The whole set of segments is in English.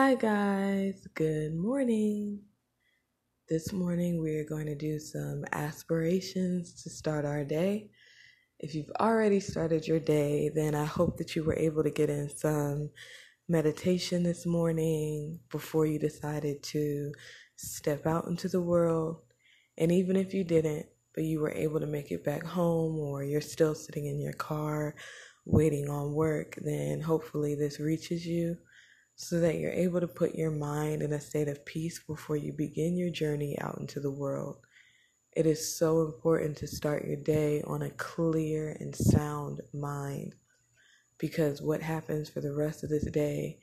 Hi, guys. Good morning. This morning, we are going to do some aspirations to start our day. If you've already started your day, then I hope that you were able to get in some meditation this morning before you decided to step out into the world. And even if you didn't, but you were able to make it back home or you're still sitting in your car waiting on work, then hopefully this reaches you so that you're able to put your mind in a state of peace before you begin your journey out into the world. It is so important to start your day on a clear and sound mind because what happens for the rest of this day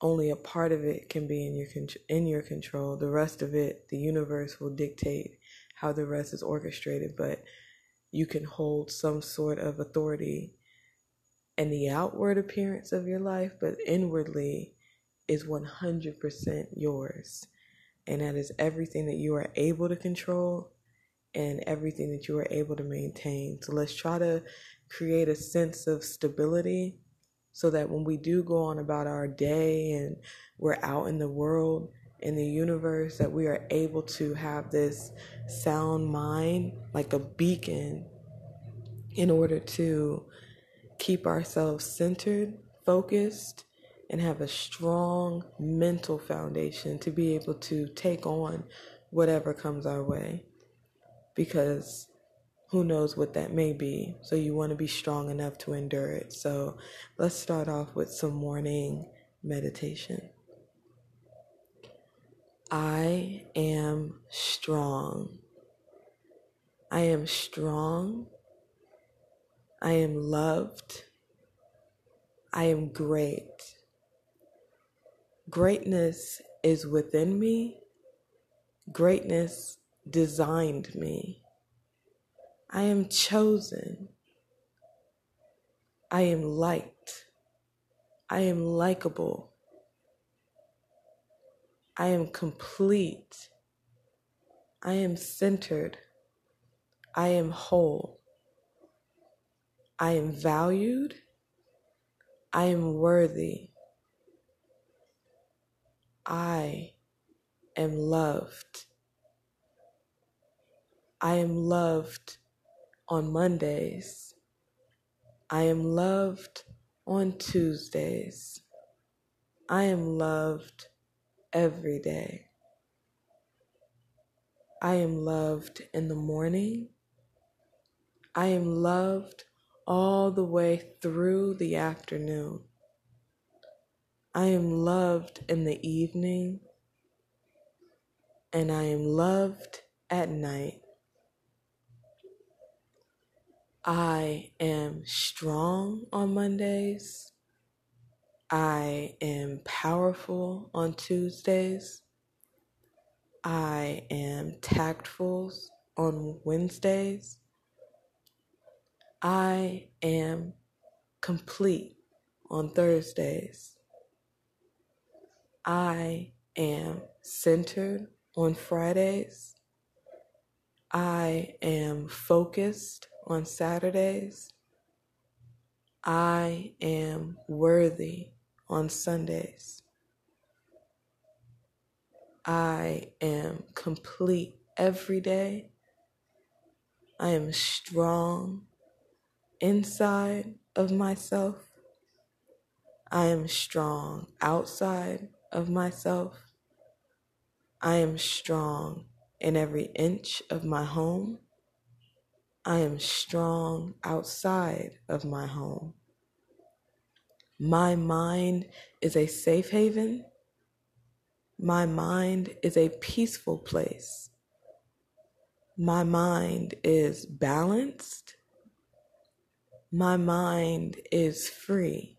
only a part of it can be in your in your control the rest of it the universe will dictate how the rest is orchestrated but you can hold some sort of authority and the outward appearance of your life, but inwardly is 100% yours. And that is everything that you are able to control and everything that you are able to maintain. So let's try to create a sense of stability so that when we do go on about our day and we're out in the world, in the universe, that we are able to have this sound mind like a beacon in order to keep ourselves centered, focused, and have a strong mental foundation to be able to take on whatever comes our way. Because who knows what that may be. So you want to be strong enough to endure it. So let's start off with some morning meditation. I am strong. I am strong I am loved. I am great. Greatness is within me. Greatness designed me. I am chosen. I am liked. I am likable. I am complete. I am centered. I am whole. I am valued. I am worthy. I am loved. I am loved on Mondays. I am loved on Tuesdays. I am loved every day. I am loved in the morning. I am loved all the way through the afternoon. I am loved in the evening, and I am loved at night. I am strong on Mondays. I am powerful on Tuesdays. I am tactful on Wednesdays. I am complete on Thursdays. I am centered on Fridays. I am focused on Saturdays. I am worthy on Sundays. I am complete every day. I am strong inside of myself. I am strong outside of myself. I am strong in every inch of my home. I am strong outside of my home. My mind is a safe haven. My mind is a peaceful place. My mind is balanced. My mind is free.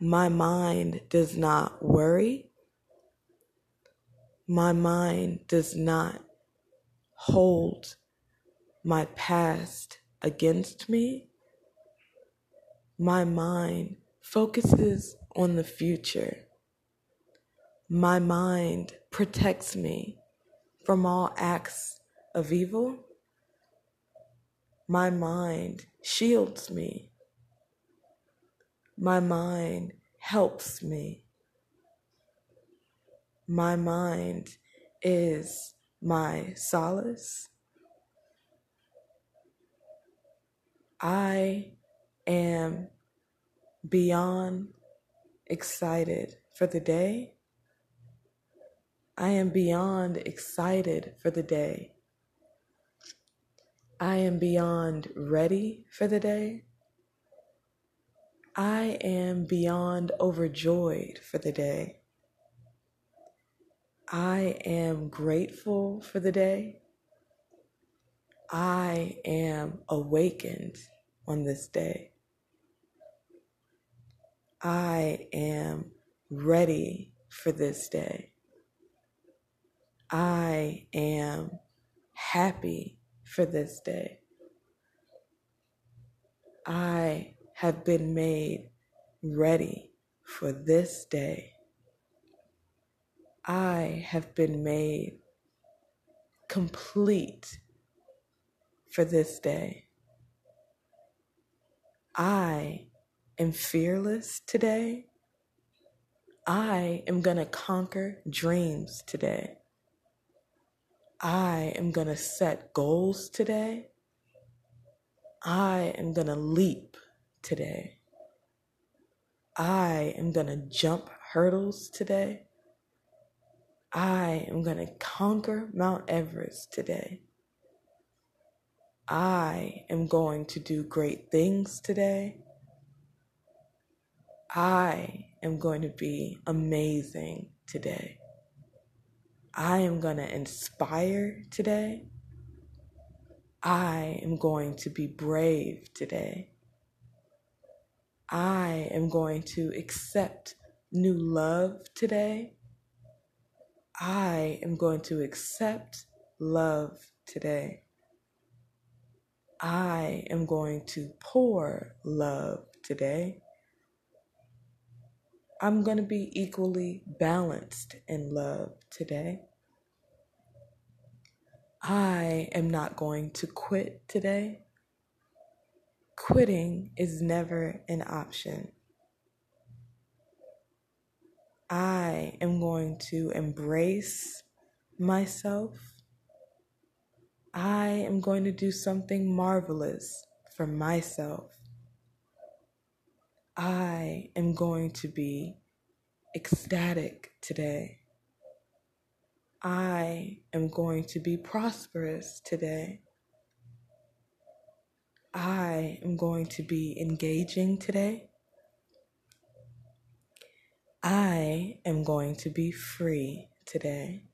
My mind does not worry. My mind does not hold my past against me. My mind focuses on the future. My mind protects me from all acts of evil my mind shields me. My mind helps me. My mind is my solace. I am beyond excited for the day. I am beyond excited for the day. I am beyond ready for the day. I am beyond overjoyed for the day. I am grateful for the day. I am awakened on this day. I am ready for this day. I am happy for this day. I have been made ready for this day. I have been made complete for this day. I am fearless today. I am going to conquer dreams today. I am going to set goals today. I am going to leap today. I am going to jump hurdles today. I am going to conquer Mount Everest today. I am going to do great things today. I am going to be amazing today. I am going to inspire today. I am going to be brave today. I am going to accept new love today. I am going to accept love today. I am going to pour love today. I'm going to be equally balanced in love today. I am not going to quit today. Quitting is never an option. I am going to embrace myself. I am going to do something marvelous for myself. I am going to be ecstatic today. I am going to be prosperous today. I am going to be engaging today. I am going to be free today.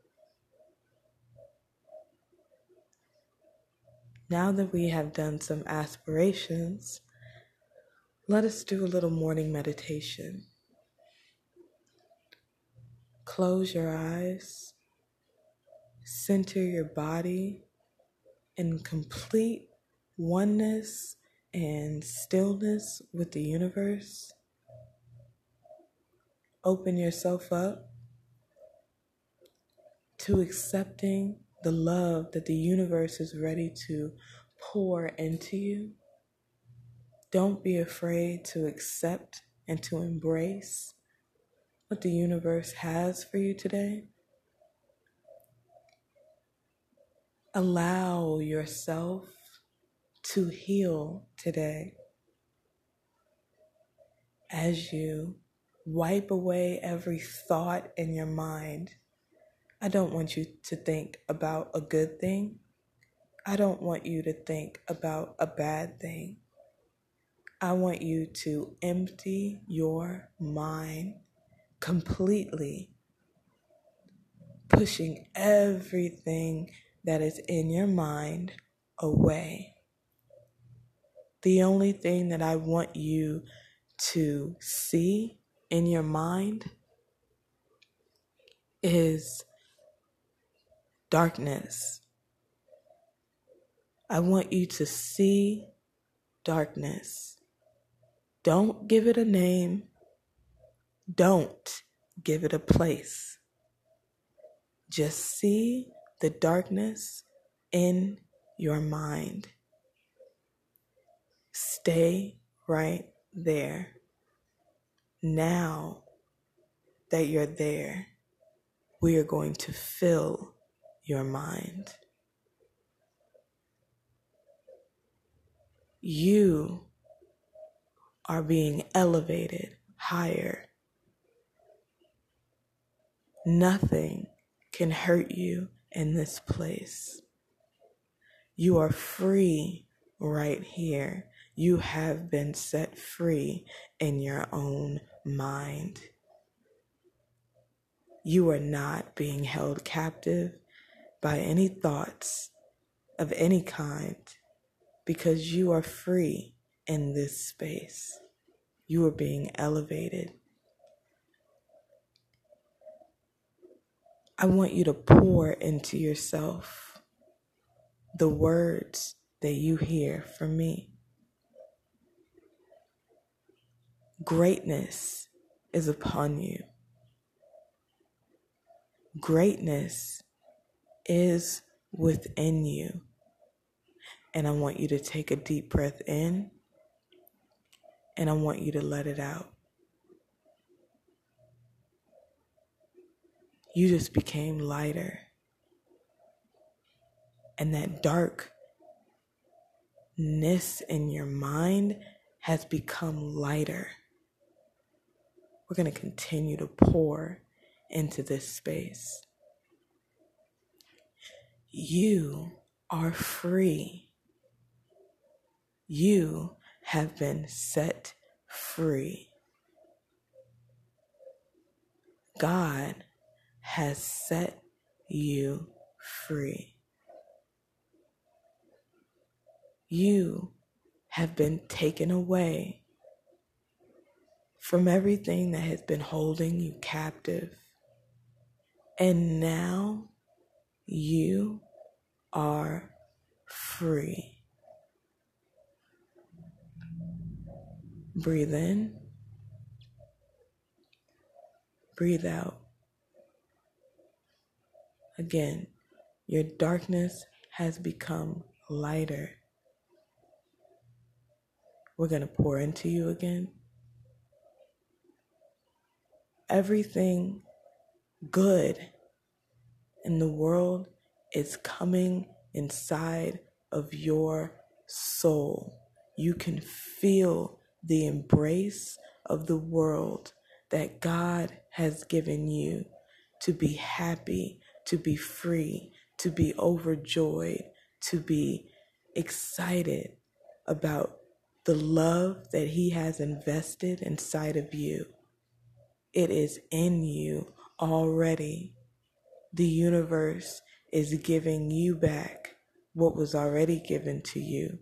Now that we have done some aspirations, let us do a little morning meditation. Close your eyes, center your body in complete oneness and stillness with the universe. Open yourself up to accepting the love that the universe is ready to pour into you. Don't be afraid to accept and to embrace what the universe has for you today. Allow yourself to heal today as you wipe away every thought in your mind. I don't want you to think about a good thing. I don't want you to think about a bad thing. I want you to empty your mind completely, pushing everything that is in your mind away. The only thing that I want you to see in your mind is darkness. I want you to see darkness. Don't give it a name. Don't give it a place. Just see the darkness in your mind. Stay right there. now that you're there, we are going to fill your mind. You are being elevated higher. Nothing can hurt you in this place. You are free right here. You have been set free in your own mind. You are not being held captive by any thoughts of any kind because you are free in this space. You are being elevated. I want you to pour into yourself the words that you hear from me. Greatness is upon you. Greatness is within you. And I want you to take a deep breath in and I want you to let it out. You just became lighter. And that darkness in your mind has become lighter. We're going to continue to pour into this space. You are free. You have been set free. God has set you free. You have been taken away from everything that has been holding you captive. And now you are free. Breathe in, breathe out. Again, your darkness has become lighter. We're going to pour into you again. Everything good in the world is coming inside of your soul. You can feel the embrace of the world that God has given you to be happy, to be free, to be overjoyed, to be excited about the love that He has invested inside of you. It is in you already. The universe is giving you back what was already given to you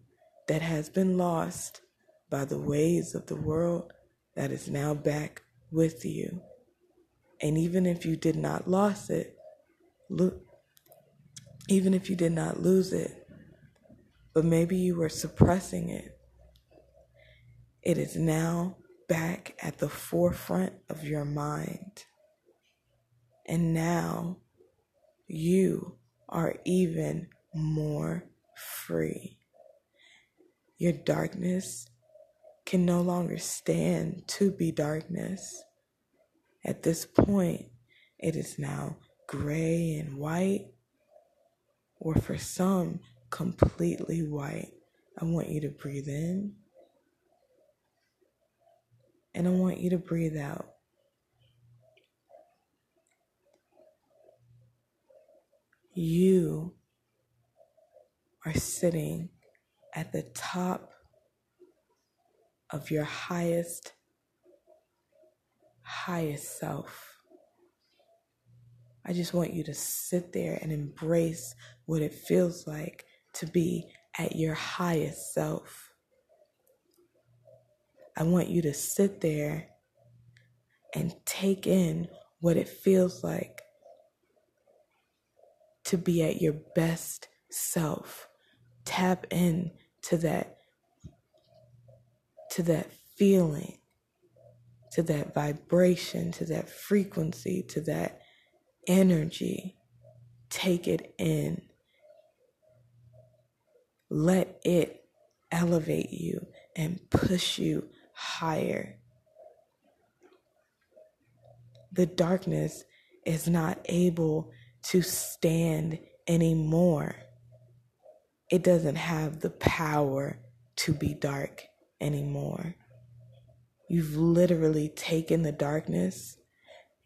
that has been lost by the ways of the world that is now back with you. And even if you did not lose it, lo- even if you did not lose it, but maybe you were suppressing it, it is now back at the forefront of your mind. And now you are even more free. Your darkness can no longer stand to be darkness. At this point, it is now gray and white, or for some, completely white. I want you to breathe in, and I want you to breathe out. You are sitting at the top of your highest, highest self. I just want you to sit there and embrace what it feels like to be at your highest self. I want you to sit there and take in what it feels like to be at your best self. Tap in to that to that feeling, to that vibration, to that frequency, to that energy. Take it in. Let it elevate you and push you higher. the darkness is not able to stand anymore. It doesn't have the power to be dark anymore. You've literally taken the darkness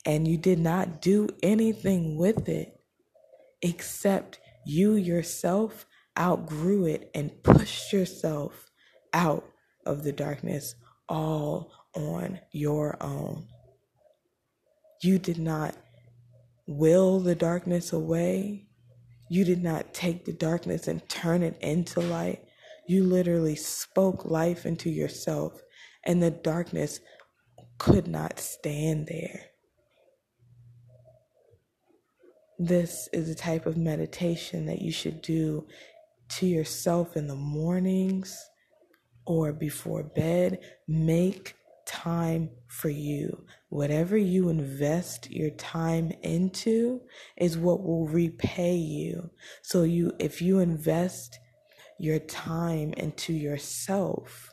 and you did not do anything with it except you yourself outgrew it and pushed yourself out of the darkness all on your own. You did not will the darkness away. You did not take the darkness and turn it into light. You literally spoke life into yourself, and the darkness could not stand there. This is a type of meditation that you should do to yourself in the mornings or before bed. Make time for you. Whatever you invest your time into is what will repay you. So you if you invest your time into yourself,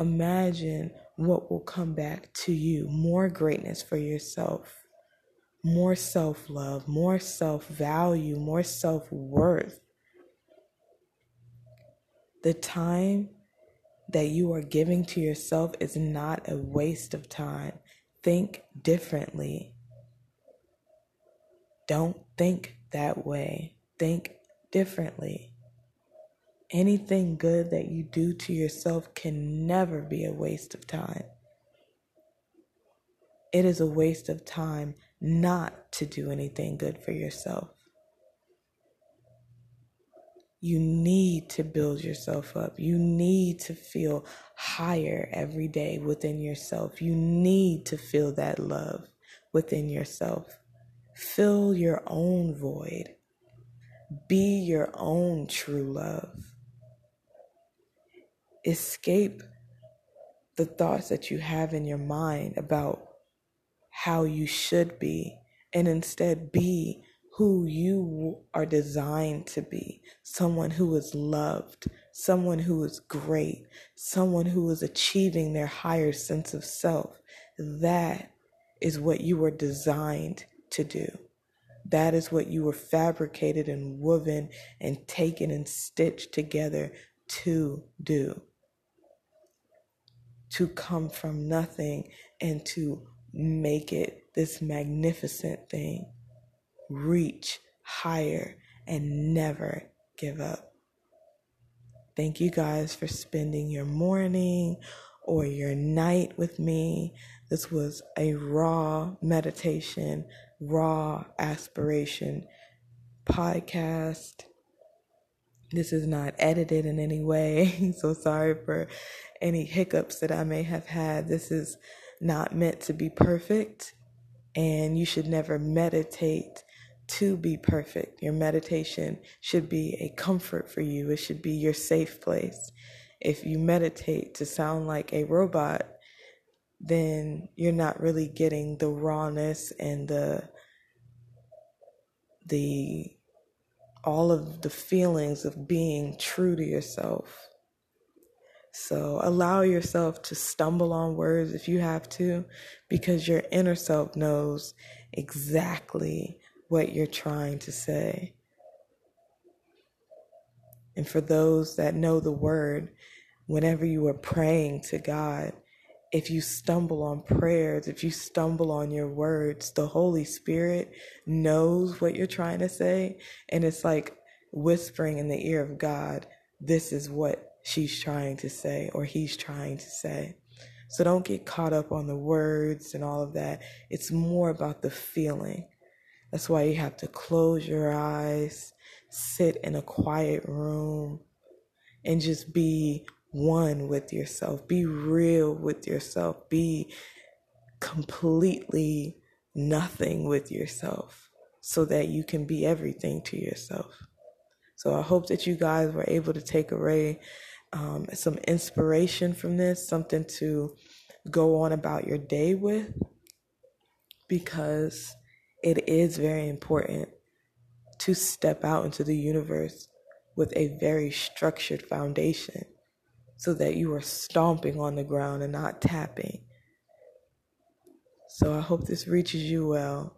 imagine what will come back to you. More greatness for yourself. More self love, more self value, more self worth. The time that you are giving to yourself is not a waste of time. Think differently. Don't think that way. Think differently. Anything good that you do to yourself can never be a waste of time. It is a waste of time not to do anything good for yourself. You need to build yourself up. You need to feel higher every day within yourself. You need to feel that love within yourself. Fill your own void. Be your own true love. Escape the thoughts that you have in your mind about how you should be and instead be who you are designed to be someone who is loved, someone who is great, someone who is achieving their higher sense of self. That is what you were designed to do. That is what you were fabricated and woven and taken and stitched together to do. To come from nothing and to make it this magnificent thing reach higher and never give up. Thank you guys for spending your morning or your night with me. This was a raw meditation, raw aspiration podcast. This is not edited in any way, so sorry for any hiccups that I may have had. This is not meant to be perfect, and you should never meditate to be perfect. Your meditation should be a comfort for you, it should be your safe place. If you meditate to sound like a robot, then you're not really getting the rawness and the the all of the feelings of being true to yourself. So allow yourself to stumble on words if you have to, because your inner self knows exactly what you're trying to say. And for those that know the word, whenever you are praying to God, if you stumble on prayers, if you stumble on your words, the Holy Spirit knows what you're trying to say. And it's like whispering in the ear of God, this is what she's trying to say or he's trying to say. So don't get caught up on the words and all of that. It's more about the feeling. That's why you have to close your eyes, sit in a quiet room, and just be one with yourself. Be real with yourself. Be completely nothing with yourself so that you can be everything to yourself. So I hope that you guys were able to take away um, some inspiration from this, something to go on about your day with, because it is very important to step out into the universe with a very structured foundation so that you are stomping on the ground and not tapping. So I hope this reaches you well.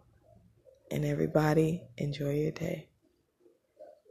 And everybody, enjoy your day.